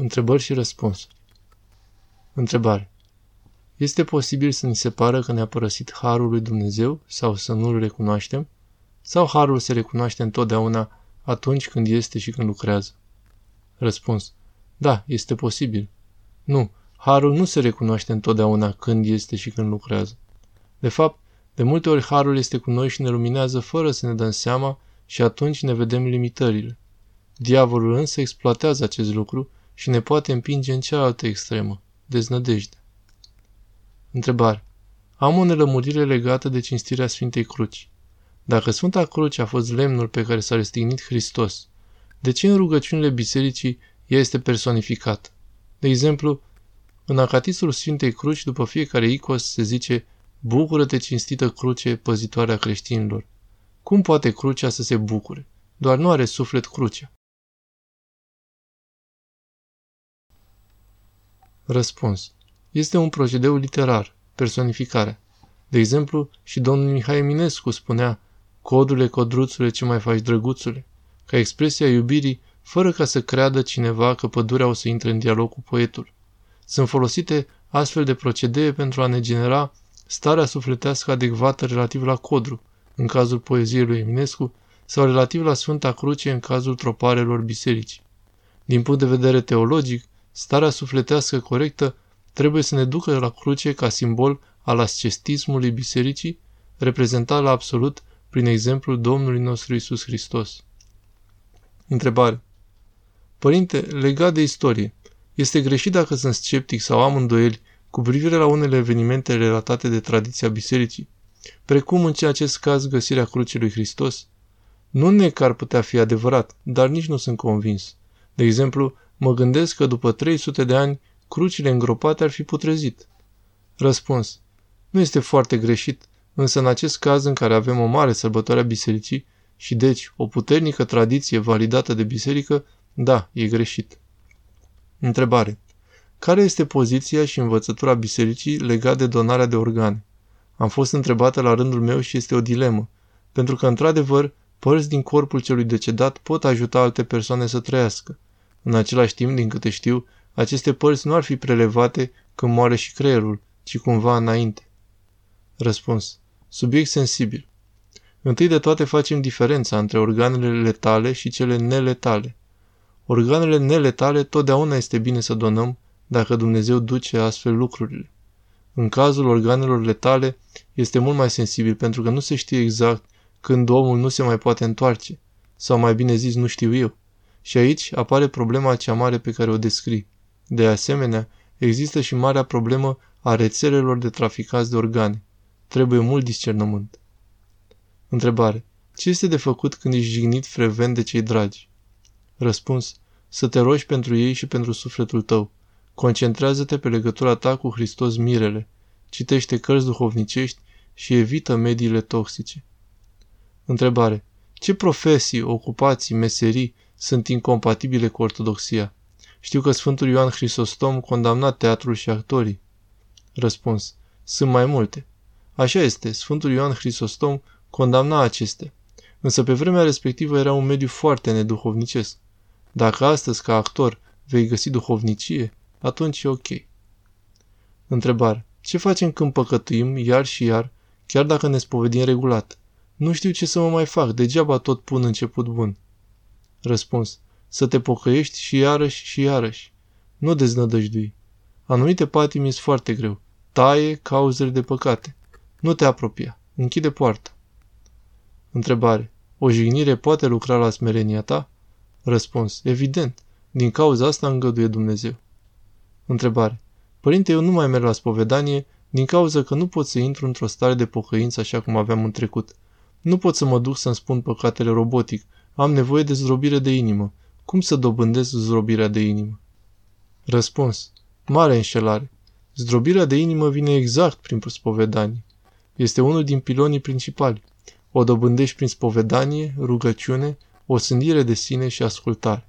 Întrebări și răspunsuri. Întrebare. Este posibil să ni se pară că ne-a părăsit harul lui Dumnezeu sau să nu-l recunoaștem? Sau harul se recunoaște întotdeauna atunci când este și când lucrează? Răspuns. Da, este posibil. Nu, harul nu se recunoaște întotdeauna când este și când lucrează. De fapt, de multe ori harul este cu noi și ne luminează fără să ne dăm seama și atunci ne vedem limitările. Diavolul însă exploatează acest lucru și ne poate împinge în cealaltă extremă, deznădejde. Întrebare. Am o nelămurire legată de cinstirea Sfintei Cruci. Dacă Sfânta Cruce a fost lemnul pe care s-a răstignit Hristos, de ce în rugăciunile bisericii ea este personificată? De exemplu, în acatistul Sfintei Cruci, după fiecare icos, se zice Bucură-te, cinstită cruce, păzitoarea creștinilor. Cum poate crucea să se bucure? Doar nu are suflet crucea. Răspuns. Este un procedeu literar, personificare. De exemplu, și domnul Mihai Eminescu spunea Codule, codruțule, ce mai faci, drăguțule? Ca expresia iubirii, fără ca să creadă cineva că pădurea o să intre în dialog cu poetul. Sunt folosite astfel de procedee pentru a ne genera starea sufletească adecvată relativ la codru, în cazul poeziei lui Eminescu, sau relativ la Sfânta Cruce în cazul troparelor bisericii. Din punct de vedere teologic, starea sufletească corectă trebuie să ne ducă la cruce ca simbol al ascetismului bisericii, reprezentat la absolut prin exemplul Domnului nostru Isus Hristos. Întrebare. Părinte, legat de istorie, este greșit dacă sunt sceptic sau am îndoieli cu privire la unele evenimente relatate de tradiția bisericii, precum în acest caz găsirea crucii lui Hristos? Nu ne că ar putea fi adevărat, dar nici nu sunt convins. De exemplu, mă gândesc că după 300 de ani, crucile îngropate ar fi putrezit. Răspuns. Nu este foarte greșit, însă în acest caz în care avem o mare sărbătoare a bisericii și deci o puternică tradiție validată de biserică, da, e greșit. Întrebare. Care este poziția și învățătura bisericii legat de donarea de organe? Am fost întrebată la rândul meu și este o dilemă, pentru că, într-adevăr, părți din corpul celui decedat pot ajuta alte persoane să trăiască. În același timp, din câte știu, aceste părți nu ar fi prelevate când moare și creierul, ci cumva înainte. Răspuns. Subiect sensibil. Întâi de toate facem diferența între organele letale și cele neletale. Organele neletale totdeauna este bine să donăm dacă Dumnezeu duce astfel lucrurile. În cazul organelor letale este mult mai sensibil pentru că nu se știe exact când omul nu se mai poate întoarce, sau mai bine zis nu știu eu. Și aici apare problema cea mare pe care o descrii. De asemenea, există și marea problemă a rețelelor de traficați de organe. Trebuie mult discernământ. Întrebare. Ce este de făcut când ești jignit frecvent de cei dragi? Răspuns. Să te rogi pentru ei și pentru sufletul tău. Concentrează-te pe legătura ta cu Hristos Mirele. Citește cărți duhovnicești și evită mediile toxice. Întrebare. Ce profesii, ocupații, meserii sunt incompatibile cu ortodoxia? Știu că Sfântul Ioan Hristostom condamna teatrul și actorii. Răspuns. Sunt mai multe. Așa este, Sfântul Ioan Hristostom condamna acestea. Însă pe vremea respectivă era un mediu foarte neduhovnicesc. Dacă astăzi, ca actor, vei găsi duhovnicie, atunci e ok. Întrebare. Ce facem când păcătuim iar și iar, chiar dacă ne spovedim regulat? Nu știu ce să mă mai fac, degeaba tot pun început bun. Răspuns. Să te pocăiești și iarăși și iarăși. Nu deznădăjdui. Anumite patimi sunt foarte greu. Taie cauzele de păcate. Nu te apropia. Închide poarta. Întrebare. O jignire poate lucra la smerenia ta? Răspuns. Evident. Din cauza asta îngăduie Dumnezeu. Întrebare. Părinte, eu nu mai merg la spovedanie din cauza că nu pot să intru într-o stare de pocăință așa cum aveam în trecut. Nu pot să mă duc să-mi spun păcatele robotic. Am nevoie de zdrobire de inimă. Cum să dobândesc zdrobirea de inimă? Răspuns. Mare înșelare. Zdrobirea de inimă vine exact prin spovedanie. Este unul din pilonii principali. O dobândești prin spovedanie, rugăciune, o sândire de sine și ascultare.